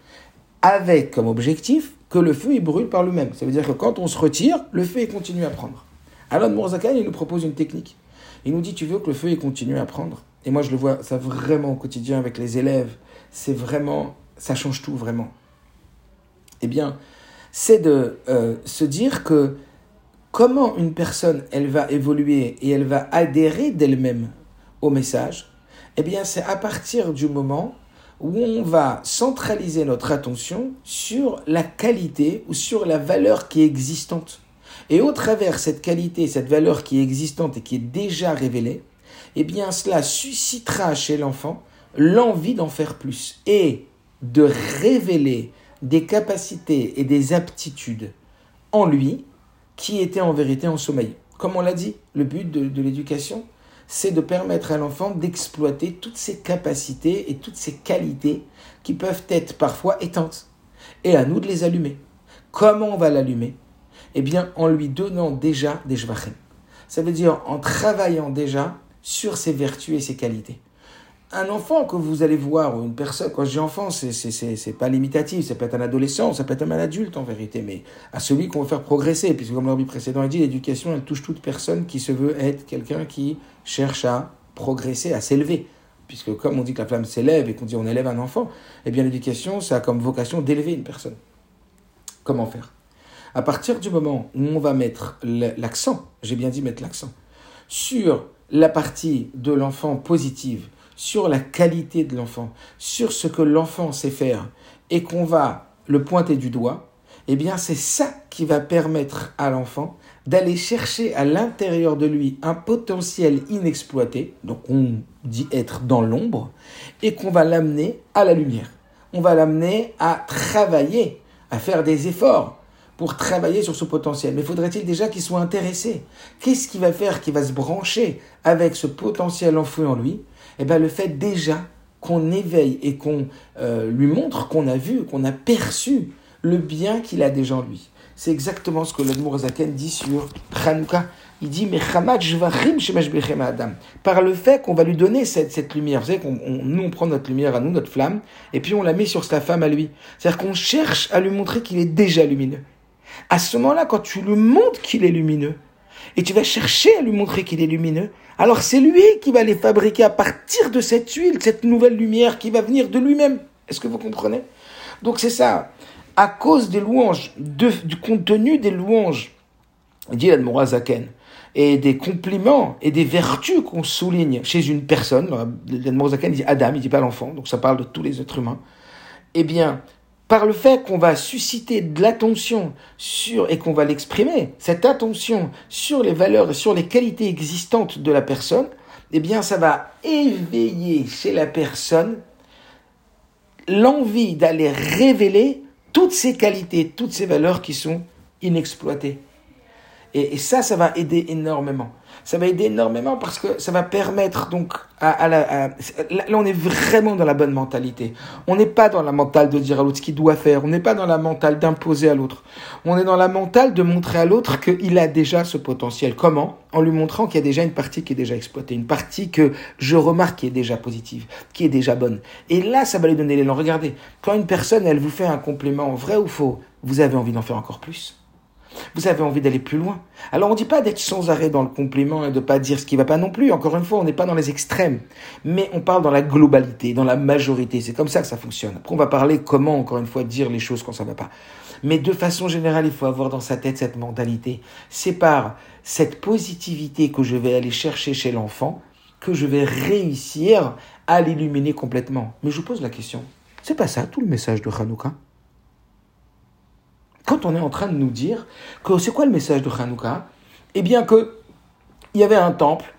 Avec comme objectif que le feu il brûle par lui-même. Ça veut dire que quand on se retire, le feu il continue à prendre. Alors Mourzakan, il nous propose une technique. Il nous dit, tu veux que le feu il continue à prendre? Et moi je le vois ça vraiment au quotidien avec les élèves. C'est vraiment, ça change tout vraiment. Eh bien, c'est de euh, se dire que comment une personne, elle va évoluer et elle va adhérer d'elle-même au message, eh bien, c'est à partir du moment où on va centraliser notre attention sur la qualité ou sur la valeur qui est existante. Et au travers cette qualité, cette valeur qui est existante et qui est déjà révélée, eh bien, cela suscitera chez l'enfant l'envie d'en faire plus et de révéler des capacités et des aptitudes en lui qui étaient en vérité en sommeil. Comme on l'a dit, le but de, l'éducation, c'est de permettre à l'enfant d'exploiter toutes ses capacités et toutes ses qualités qui peuvent être parfois éteintes. Et à nous de les allumer. Comment on va l'allumer? Eh bien, en lui donnant déjà des jvachim. Ça veut dire en travaillant déjà sur ses vertus et ses qualités un enfant que vous allez voir, ou une personne, quand je dis enfant, c'est, pas limitatif, ça peut être un adolescent, ça peut être un adulte en vérité, mais à celui qu'on veut faire progresser, puisque comme l'envie précédent a dit, l'éducation, elle touche toute personne qui se veut être quelqu'un qui cherche à progresser, à s'élever. Puisque comme on dit que la flamme s'élève et qu'on dit on élève un enfant, eh bien l'éducation, ça a comme vocation d'élever une personne. Comment faire? À partir du moment où on va mettre l'accent, j'ai bien dit mettre l'accent, sur la partie de l'enfant positive, sur la qualité de l'enfant, sur ce que l'enfant sait faire, et qu'on va le pointer du doigt, eh bien c'est ça qui va permettre à l'enfant d'aller chercher à l'intérieur de lui un potentiel inexploité, donc on dit être dans l'ombre, et qu'on va l'amener à la lumière. On va l'amener à travailler, à faire des efforts pour travailler sur ce potentiel. Mais faudrait-il déjà qu'il soit intéressé? Qu'est-ce qui va faire qu'il va se brancher avec ce potentiel enfoui en lui? Eh bien, le fait déjà qu'on éveille et qu'on euh, lui montre qu'on a vu, qu'on a perçu le bien qu'il a déjà en lui. C'est exactement ce que l'Admour Zaken dit sur Hanouka. Il dit, mais Adam. Par le fait qu'on va lui donner cette, cette lumière. Vous savez, qu'on, nous, on prend notre lumière à nous, notre flamme, et puis on la met sur sa femme à lui. C'est-à-dire qu'on cherche à lui montrer qu'il est déjà lumineux. À ce moment-là, quand tu lui montres qu'il est lumineux, et tu vas chercher à lui montrer qu'il est lumineux, alors c'est lui qui va les fabriquer à partir de cette huile, cette nouvelle lumière qui va venir de lui-même. Est-ce que vous comprenez? Donc c'est ça. À cause des louanges, du contenu des louanges, dit Zaken, et des compliments et des vertus qu'on souligne chez une personne, Zaken dit Adam, il dit pas l'enfant, donc ça parle de tous les êtres humains, eh bien, par le fait qu'on va susciter de l'attention sur et qu'on va l'exprimer, cette attention sur les valeurs et sur les qualités existantes de la personne, eh bien ça va éveiller chez la personne l'envie d'aller révéler toutes ces qualités, toutes ces valeurs qui sont inexploitées. Et, ça, ça va aider énormément. Ça va aider énormément parce que ça va permettre donc à, la, là, on est vraiment dans la bonne mentalité. On n'est pas dans la mentale de dire à l'autre ce qu'il doit faire. On n'est pas dans la mentale d'imposer à l'autre. On est dans la mentale de montrer à l'autre qu'il a déjà ce potentiel. Comment? En lui montrant qu'il y a déjà une partie qui est déjà exploitée, une partie que je remarque qui est déjà positive, qui est déjà bonne. Et là, ça va lui donner l'élan. Regardez, quand une personne, elle vous fait un compliment, vrai ou faux, vous avez envie d'en faire encore plus. Vous avez envie d'aller plus loin. Alors on ne dit pas d'être sans arrêt dans le compliment et de pas dire ce qui va pas non plus. Encore une fois, on n'est pas dans les extrêmes, mais on parle dans la globalité, dans la majorité. C'est comme ça que ça fonctionne. Après, on va parler comment, encore une fois, dire les choses quand ça va pas. Mais de façon générale, il faut avoir dans sa tête cette mentalité. C'est par cette positivité que je vais aller chercher chez l'enfant que je vais réussir à l'illuminer complètement. Mais je vous pose la question. C'est pas ça tout le message de Hanouka? Quand on est en train de nous dire que c'est quoi le message de Hanouka? Eh bien que il y avait un temple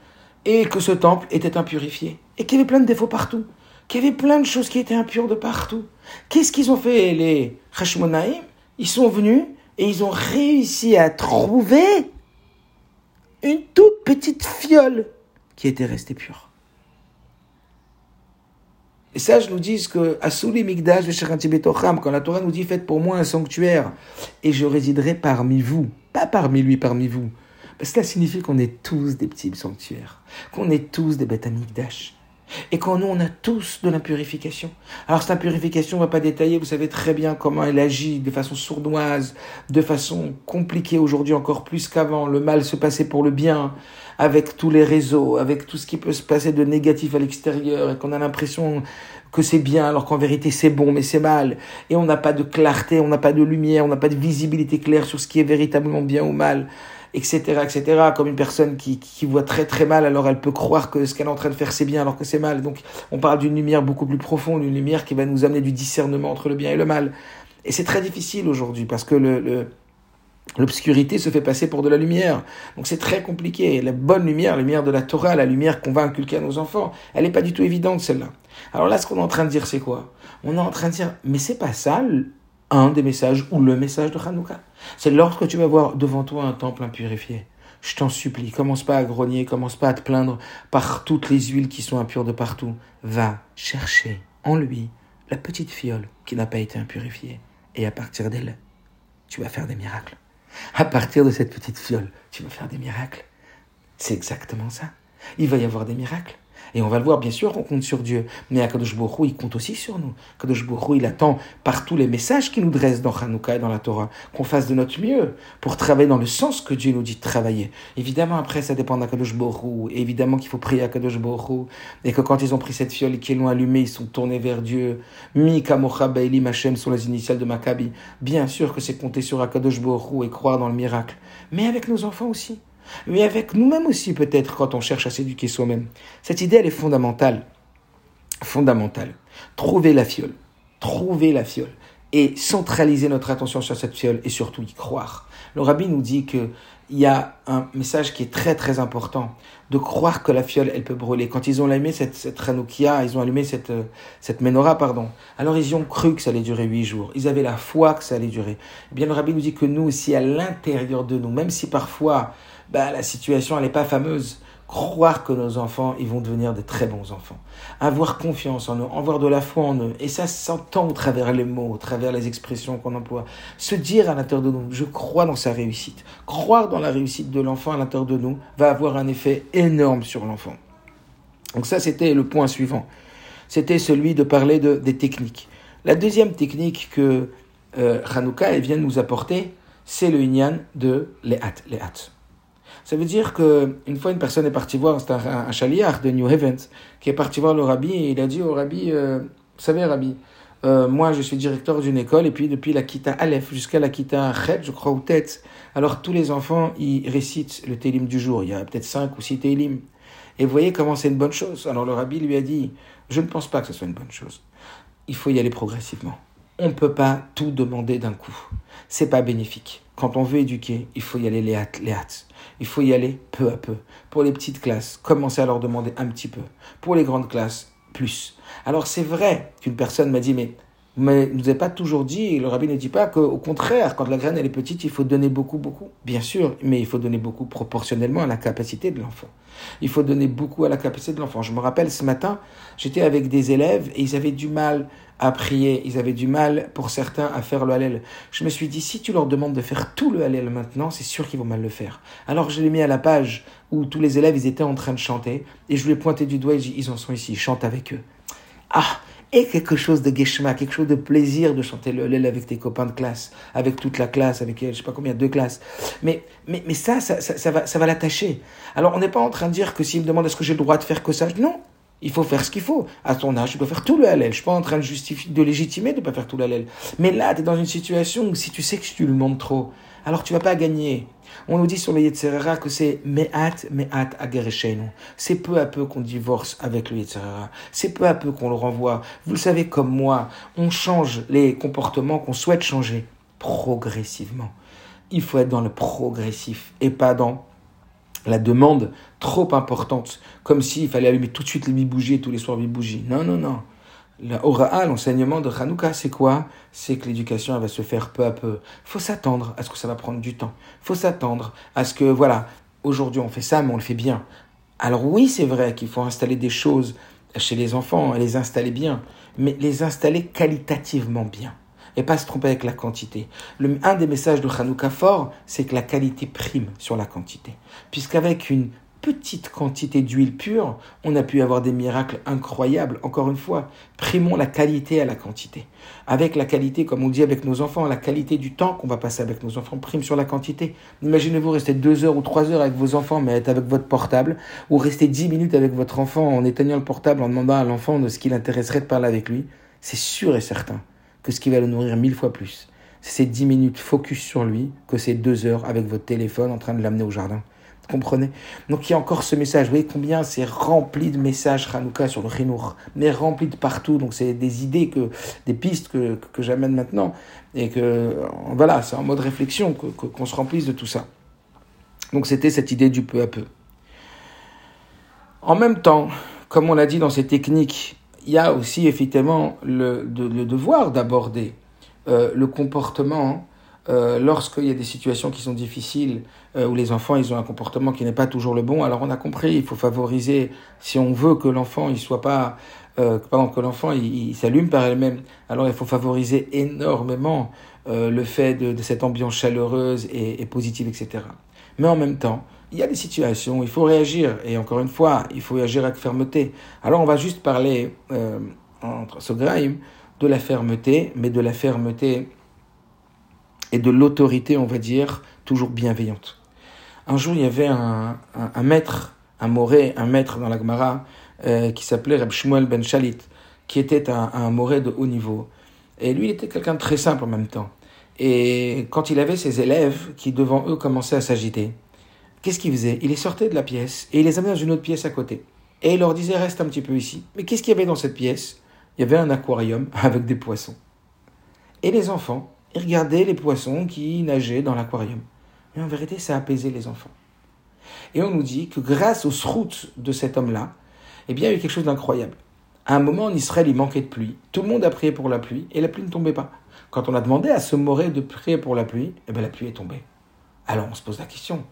et que ce temple était impurifié et qu'il y avait plein de défauts partout, qu'il y avait plein de choses qui étaient impures de partout. Qu'est-ce qu'ils ont fait les Hashmonaïm Ils sont venus et ils ont réussi à trouver une toute petite fiole qui était restée pure. Ça, je nous dis que Asuli Migdash quand la Torah nous dit faites pour moi un sanctuaire et je résiderai parmi vous, pas parmi lui, parmi vous. Parce que ça signifie qu'on est tous des petits sanctuaires, qu'on est tous des bêtes Migdash. Et qu'en nous, on a tous de la purification. Alors cette purification, on va pas détailler, vous savez très bien comment elle agit de façon sournoise, de façon compliquée aujourd'hui encore plus qu'avant. Le mal se passait pour le bien, avec tous les réseaux, avec tout ce qui peut se passer de négatif à l'extérieur, et qu'on a l'impression que c'est bien, alors qu'en vérité c'est bon, mais c'est mal. Et on n'a pas de clarté, on n'a pas de lumière, on n'a pas de visibilité claire sur ce qui est véritablement bien ou mal etc., etc. Comme une personne qui, voit très très mal, alors elle peut croire que ce qu'elle est en train de faire c'est bien alors que c'est mal. Donc on parle d'une lumière beaucoup plus profonde, une lumière qui va nous amener du discernement entre le bien et le mal. Et c'est très difficile aujourd'hui parce que le, L'obscurité se fait passer pour de la lumière. Donc c'est très compliqué. La bonne lumière, la lumière de la Torah, la lumière qu'on va inculquer à nos enfants, elle n'est pas du tout évidente celle-là. Alors là, ce qu'on est en train de dire, c'est quoi? On est en train de dire, mais c'est pas ça un des messages ou le message de Hanouka. C'est lorsque tu vas voir devant toi un temple impurifié. Je t'en supplie, commence pas à grogner, commence pas à te plaindre par toutes les huiles qui sont impures de partout. Va chercher en lui la petite fiole qui n'a pas été impurifiée. Et à partir d'elle, tu vas faire des miracles. À partir de cette petite fiole, tu vas faire des miracles. C'est exactement ça. Il va y avoir des miracles. Et on va le voir, bien sûr, on compte sur Dieu. Mais Akadosh Baruch il compte aussi sur nous. Akadosh Baruch il attend par tous les messages qu'il nous dresse dans Hanouka et dans la Torah, qu'on fasse de notre mieux pour travailler dans le sens que Dieu nous dit de travailler. Évidemment, après, ça dépend d'Akadosh Baruch Évidemment qu'il faut prier à Akadosh Baruch Et que quand ils ont pris cette fiole et qu'ils l'ont allumée, ils sont tournés vers Dieu. Mi Kamocha Baelim Hashem sont les initiales de Maccabi. Bien sûr que c'est compter sur Akadosh Baruch et croire dans le miracle. Mais avec nos enfants aussi mais avec nous-mêmes aussi peut-être quand on cherche à s'éduquer soi-même. Cette idée, elle est fondamentale. Fondamentale. Trouver la fiole. Trouver la fiole. Et centraliser notre attention sur cette fiole et surtout y croire. Le rabbi nous dit qu'il y a un message qui est très très important, de croire que la fiole, elle peut brûler. Quand ils ont allumé cette, cette ils ont allumé cette, cette menorah, pardon, alors ils ont cru que ça allait durer huit jours. Ils avaient la foi que ça allait durer. Eh bien, le rabbi nous dit que nous aussi, à l'intérieur de nous, même si parfois bah, la situation, elle n'est pas fameuse. Croire que nos enfants, ils vont devenir de très bons enfants. Avoir confiance en eux, avoir de la foi en eux. Et ça s'entend au travers les mots, au travers les expressions qu'on emploie. Se dire à l'intérieur de nous, je crois dans sa réussite. Croire dans la réussite de l'enfant à l'intérieur de nous va avoir un effet énorme sur l'enfant. Donc ça, c'était le point suivant. C'était celui de parler de, des techniques. La deuxième technique que euh, Hanouka vient nous apporter, c'est le inyan de les Les ça veut dire que une fois une personne est partie voir, c'est un, un, chaliard de New Haven qui est parti voir le rabbi et il a dit au rabbi, euh, vous savez rabbi, euh, moi je suis directeur d'une école et puis depuis la Kita Aleph jusqu'à la Kita Chet, je crois, ou tête, alors tous les enfants ils récitent le Télim du jour. Il y a peut-être cinq ou six Télim. Et vous voyez comment c'est une bonne chose. Alors le rabbi lui a dit, je ne pense pas que ce soit une bonne chose. Il faut y aller progressivement. On ne peut pas tout demander d'un coup. C'est pas bénéfique. Quand on veut éduquer, il faut y aller les hâtes, les hâtes. Il faut y aller peu à peu. Pour les petites classes, commencer à leur demander un petit peu. Pour les grandes classes, plus. Alors c'est vrai qu'une personne m'a dit, mais mais nous a pas toujours dit, le rabbi ne dit pas qu'au contraire, quand la graine elle est petite, il faut donner beaucoup, beaucoup. Bien sûr, mais il faut donner beaucoup proportionnellement à la capacité de l'enfant. Il faut donner beaucoup à la capacité de l'enfant. Je me rappelle ce matin, j'étais avec des élèves et ils avaient du mal à prier, ils avaient du mal pour certains à faire le halal. Je me suis dit, si tu leur demandes de faire tout le halal maintenant, c'est sûr qu'ils vont mal le faire. Alors je l'ai mis à la page où tous les élèves, ils étaient en train de chanter et je lui ai pointé du doigt et j'ai dit, ils en sont ici, chante avec eux. Ah, et quelque chose de geshma, quelque chose de plaisir de chanter le lel avec tes copains de classe, avec toute la classe, avec je sais pas combien, deux classes. Mais, mais, mais ça, ça, ça, va, ça va l'attacher. Alors on n'est pas en train de dire que s'il me demande est-ce que j'ai le droit de faire que ça, non. Il faut faire ce qu'il faut. À ton âge, tu dois faire tout le halal. Je suis pas en train de justifier, de légitimer de pas faire tout le halal. Mais là, tu es dans une situation où si tu sais que tu le demandes trop, alors tu vas pas gagner. On nous dit sur le Yetzerara que c'est me'at, me'at agereshenu. C'est peu à peu qu'on divorce avec le Yetzerara. C'est peu à peu qu'on le renvoie. Vous le savez comme moi, on change les comportements qu'on souhaite changer progressivement. Il faut être dans le progressif et pas dans la demande trop importante, comme s'il fallait allumer tout de suite les bougies et tous les soirs les bougies. Non, non, non. La Hora'a, l'enseignement de Hanouka, c'est quoi? C'est que l'éducation va se faire peu à peu. Faut s'attendre à ce que ça va prendre du temps. Faut s'attendre à ce que, voilà, aujourd'hui on fait ça, mais on le fait bien. Alors oui, c'est vrai qu'il faut installer des choses chez les enfants, les installer bien, mais les installer qualitativement bien. Et pas se tromper avec la quantité. Le, un des messages de Hanouka fort, c'est que la qualité prime sur la quantité. Puisqu'avec une petite quantité d'huile pure, on a pu avoir des miracles incroyables. Encore une fois, primons la qualité à la quantité. Avec la qualité, comme on dit avec nos enfants, la qualité du temps qu'on va passer avec nos enfants prime sur la quantité. Imaginez-vous rester deux heures ou trois heures avec vos enfants, mais être avec votre portable, ou rester dix minutes avec votre enfant en éteignant le portable, en demandant à l'enfant de ce qu'il intéresserait de parler avec lui. C'est sûr et certain que ce qui va le nourrir mille fois plus, c'est ces dix minutes focus sur lui que ces deux heures avec votre téléphone en train de l'amener au jardin comprenez? Donc il y a encore ce message. Vous voyez combien c'est rempli de messages Hanouka sur le Chinour, mais rempli de partout. Donc c'est des idées, que, des pistes que, que, j'amène maintenant. Et que voilà, c'est en mode réflexion qu'on se remplisse de tout ça. Donc c'était cette idée du peu à peu. En même temps, comme on l'a dit dans ces techniques, il y a aussi effectivement le, devoir d'aborder euh, le comportement euh, lorsqu'il y a des situations qui sont difficiles, euh, où les enfants ils ont un comportement qui n'est pas toujours le bon, alors on a compris, il faut favoriser, si on veut que l'enfant il soit pas, euh, que l'enfant il, s'allume par elle-même, alors il faut favoriser énormément le fait de, cette ambiance chaleureuse et, positive, etc. Mais en même temps, il y a des situations où il faut réagir, et encore une fois, il faut réagir avec fermeté. Alors on va juste parler euh, entre ce graim de la fermeté, mais de la fermeté et de l'autorité, on va dire, toujours bienveillante. Un jour, il y avait un, un, maître, un moré, un maître dans la Gemara, euh, qui s'appelait Reb Shmuel Ben Shalit, qui était un, un moré de haut niveau. Et lui, il était quelqu'un de très simple en même temps. Et quand il avait ses élèves qui, devant eux, commençaient à s'agiter, qu'est-ce qu'il faisait? Il les sortait de la pièce et il les amenait dans une autre pièce à côté. Et il leur disait, reste un petit peu ici. Mais qu'est-ce qu'il y avait dans cette pièce? Il y avait un aquarium [laughs] avec des poissons. Et les enfants, et regardaient les poissons qui nageaient dans l'aquarium. Mais en vérité, ça apaisait les enfants. Et on nous dit que grâce aux routes de cet homme-là, eh bien, il y a eu quelque chose d'incroyable. À un moment, en Israël, il manquait de pluie. Tout le monde a prié pour la pluie et la pluie ne tombait pas. Quand on a demandé à ce Moré de prier pour la pluie, eh bien, la pluie est tombée. Alors on se pose la question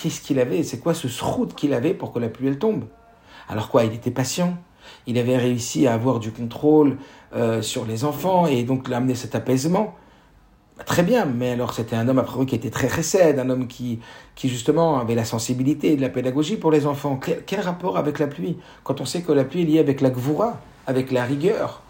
qu'est-ce qu'il avait C'est quoi ce route qu'il avait pour que la pluie elle tombe? Alors quoi Il était patient. Il avait réussi à avoir du contrôle euh, sur les enfants et donc l'amener cet apaisement. Très bien, mais alors c'était un homme après qui était très récède, un homme qui, qui justement avait la sensibilité de la pédagogie pour les enfants. Quel, rapport avec la pluie? Quand on sait que la pluie est liée avec la gvoura, avec la rigueur.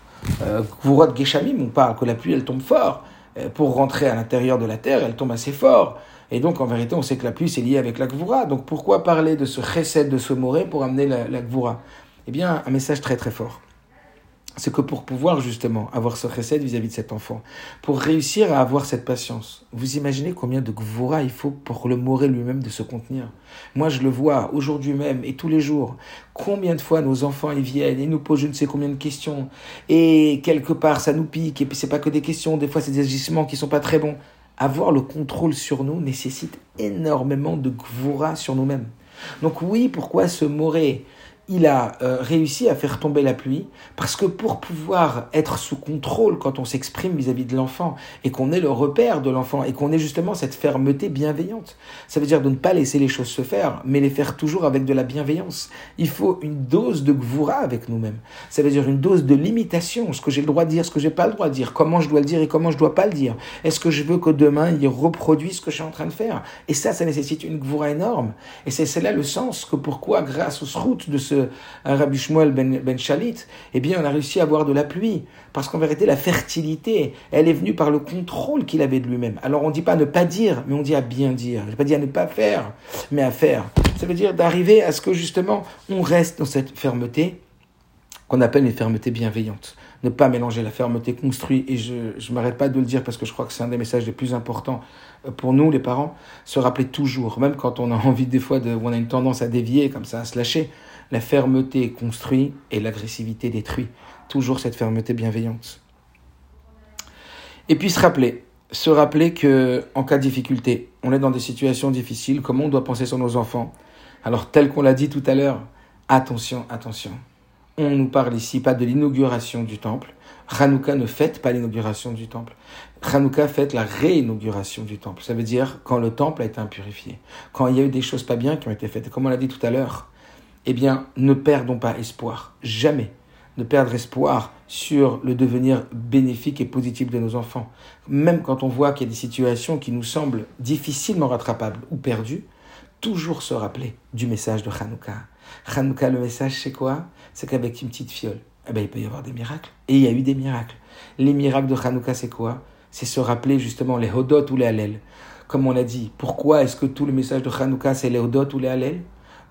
Euh, gvoura de Geshamim, on parle que la pluie elle tombe fort. Euh, pour rentrer à l'intérieur de la terre, elle tombe assez fort. Et donc en vérité, on sait que la pluie c'est lié avec la gvoura. Donc pourquoi parler de ce récède de ce moré pour amener la, la Eh bien, un message très très fort c'est que pour pouvoir justement avoir ce recette vis-à-vis de cet enfant, pour réussir à avoir cette patience, vous imaginez combien de gvoura il faut pour le moré lui-même de se contenir? Moi, je le vois aujourd'hui même et tous les jours. Combien de fois nos enfants ils viennent et nous posent je ne sais combien de questions et quelque part ça nous pique et puis c'est pas que des questions, des fois c'est des agissements qui sont pas très bons. Avoir le contrôle sur nous nécessite énormément de gvoura sur nous-mêmes. Donc oui, pourquoi ce moré il a euh, réussi à faire tomber la pluie, parce que pour pouvoir être sous contrôle quand on s'exprime vis-à-vis de l'enfant, et qu'on est le repère de l'enfant, et qu'on ait justement cette fermeté bienveillante, ça veut dire de ne pas laisser les choses se faire, mais les faire toujours avec de la bienveillance. Il faut une dose de gvoura avec nous-mêmes. Ça veut dire une dose de limitation, ce que j'ai le droit de dire, ce que j'ai pas le droit de dire, comment je dois le dire et comment je dois pas le dire. Est-ce que je veux que demain il reproduise ce que je suis en train de faire? Et ça, ça nécessite une gvoura énorme. Et c'est là le sens que pourquoi, grâce aux routes de ce un Rabbi Shmuel ben, ben Shalit, eh bien, on a réussi à avoir de la pluie. Parce qu'en vérité, la fertilité, elle est venue par le contrôle qu'il avait de lui-même. Alors, on ne dit pas ne pas dire, mais on dit à bien dire. Je ne pas dire à ne pas faire, mais à faire. Ça veut dire d'arriver à ce que, justement, on reste dans cette fermeté qu'on appelle une fermeté bienveillante. Ne pas mélanger la fermeté construite, et je ne m'arrête pas de le dire parce que je crois que c'est un des messages les plus importants euh, pour nous, les parents, se rappeler toujours, même quand on a [laughs] envie des fois, de, on a une tendance à dévier, comme ça, à se lâcher, la fermeté construit et l'agressivité détruit. Toujours cette fermeté bienveillante. Et puis se rappeler, se rappeler que en cas de difficulté, on est dans des situations difficiles, comment on doit penser sur nos enfants. Alors tel qu'on l'a dit tout à l'heure, attention, attention. On nous parle ici pas de l'inauguration du temple. Hanouka ne fête pas l'inauguration du temple. Hanouka fête la réinauguration du temple. Ça veut dire quand le temple a été impurifié, quand il y a eu des choses pas bien qui ont été faites. Comme on l'a dit tout à l'heure, eh bien, ne perdons pas espoir. Jamais ne perdre espoir sur le devenir bénéfique et positif de nos enfants. Même quand on voit qu'il y a des situations qui nous semblent difficilement rattrapables ou perdues, toujours se rappeler du message de Hanouka. Hanouka, le message, c'est quoi? C'est qu'avec une petite fiole, eh ben, il peut y avoir des miracles. Et il y a eu des miracles. Les miracles de Hanouka, c'est quoi? C'est se rappeler justement les Hodot ou les Hallel. Comme on l'a dit, pourquoi est-ce que tout le message de Hanouka, c'est les Hodot ou les Hallel?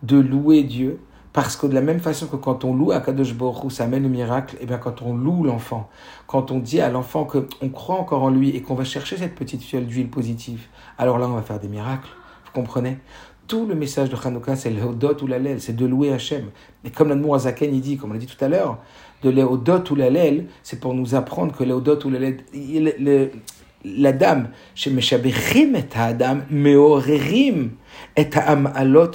De louer Dieu parce que de la même façon que quand on loue Akadosh Baruch ça amène le miracle, et eh bien quand on loue l'enfant, quand on dit à l'enfant qu'on croit encore en lui et qu'on va chercher cette petite fiole d'huile positive, alors là on va faire des miracles. Vous comprenez? Tout le message de Hanouka, c'est le Hodot ou l'Alel, c'est de louer Hachem. Et comme l'Admour Azaken, il dit, comme on l'a dit tout à l'heure, de l'Ehodot ou l'Alel, c'est pour nous apprendre que l'Ehodot ou l'Alel, la dame, chez Meshaberim et Adam, Meorerim et Alot,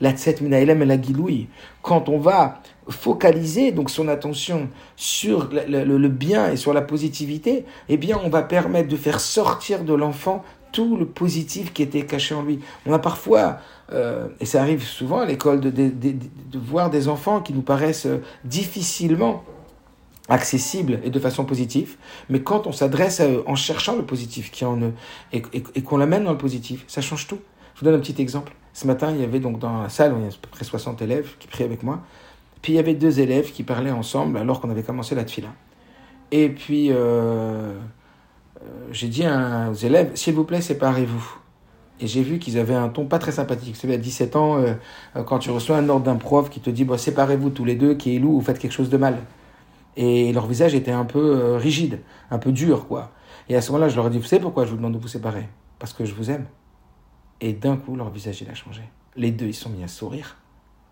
la et. Quand on va focaliser donc son attention sur le, bien et sur la positivité, eh bien on va permettre de faire sortir de l'enfant tout le positif qui était caché en lui. On a parfois, euh, et ça arrive souvent à l'école, de, voir des enfants qui nous paraissent euh, difficilement accessibles et de façon positive, mais quand on s'adresse à eux en cherchant le positif qui en eux et, et qu'on l'amène dans le positif, ça change tout. Je vous donne un petit exemple. Ce matin, il y avait donc dans la salle, il y a à peu près 60 élèves qui priaient avec moi. Puis il y avait deux élèves qui parlaient ensemble alors qu'on avait commencé la tfila. Et puis euh, euh, j'ai dit aux élèves, s'il vous plaît, séparez-vous. Et j'ai vu qu'ils avaient un ton pas très sympathique. Vous savez, à 17 ans, euh, quand tu reçois un ordre d'un prof qui te dit, bon, séparez-vous tous les deux, qui est loup, vous faites quelque chose de mal. Et leur visage était un peu rigide, un peu dur, quoi. Et à ce moment-là, je leur ai dit, vous savez pourquoi je vous demande de vous séparer? Parce que je vous aime. Et d'un coup, leur visage, il a changé. Les deux, ils sont mis à sourire.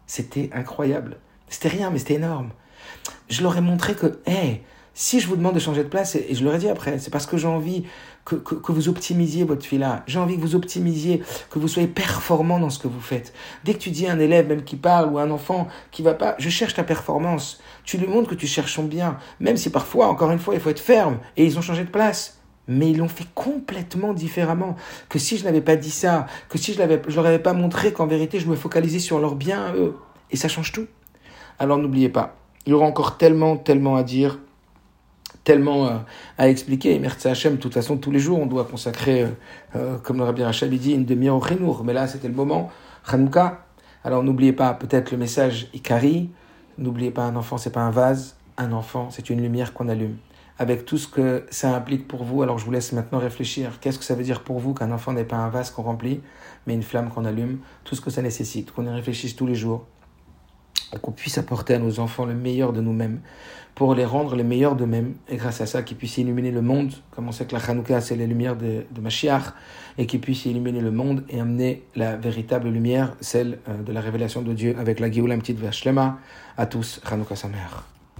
C'était incroyable. C'était rien, mais c'était énorme. Je leur ai montré que, hé, si je vous demande de changer de place, et je leur ai dit après, c'est parce que j'ai envie que, que, vous optimisiez votre fille-là. J'ai envie que vous optimisiez, que vous soyez performant dans ce que vous faites. Dès que tu dis à un élève, même qui parle, ou un enfant qui va pas, je cherche ta performance. Tu lui montres que tu cherches son bien. Même si parfois, encore une fois, il faut être ferme. Et ils ont changé de place mais ils l'ont fait complètement différemment. Que si je n'avais pas dit ça, que si je ne leur avais pas montré qu'en vérité je me focalisais sur leur bien eux. Et ça change tout. Alors n'oubliez pas, il y aura encore tellement, tellement à dire, tellement euh, à expliquer. merci Hachem, de toute façon, tous les jours, on doit consacrer, euh, euh, comme le Rabbi Rachel dit, une demi-heure au Renour. Mais là, c'était le moment. Hanouka. Alors n'oubliez pas, peut-être le message Ikari. N'oubliez pas, un enfant, c'est pas un vase. Un enfant, c'est une lumière qu'on allume avec tout ce que ça implique pour vous. Alors je vous laisse maintenant réfléchir. Qu'est-ce que ça veut dire pour vous qu'un enfant n'est pas un vase qu'on remplit, mais une flamme qu'on allume? Tout ce que ça nécessite, qu'on y réfléchisse tous les jours, qu'on puisse apporter à nos enfants le meilleur de nous-mêmes, pour les rendre les meilleurs d'eux-mêmes, et grâce à ça qu'ils puissent illuminer le monde, comme on sait que la Hanouka c'est la lumière de, de Mashiach, et qu'ils puissent illuminer le monde et amener la véritable lumière, celle euh, de la révélation de Dieu avec la Géoula Petite Vashlema. À tous, Hanouka sa mère.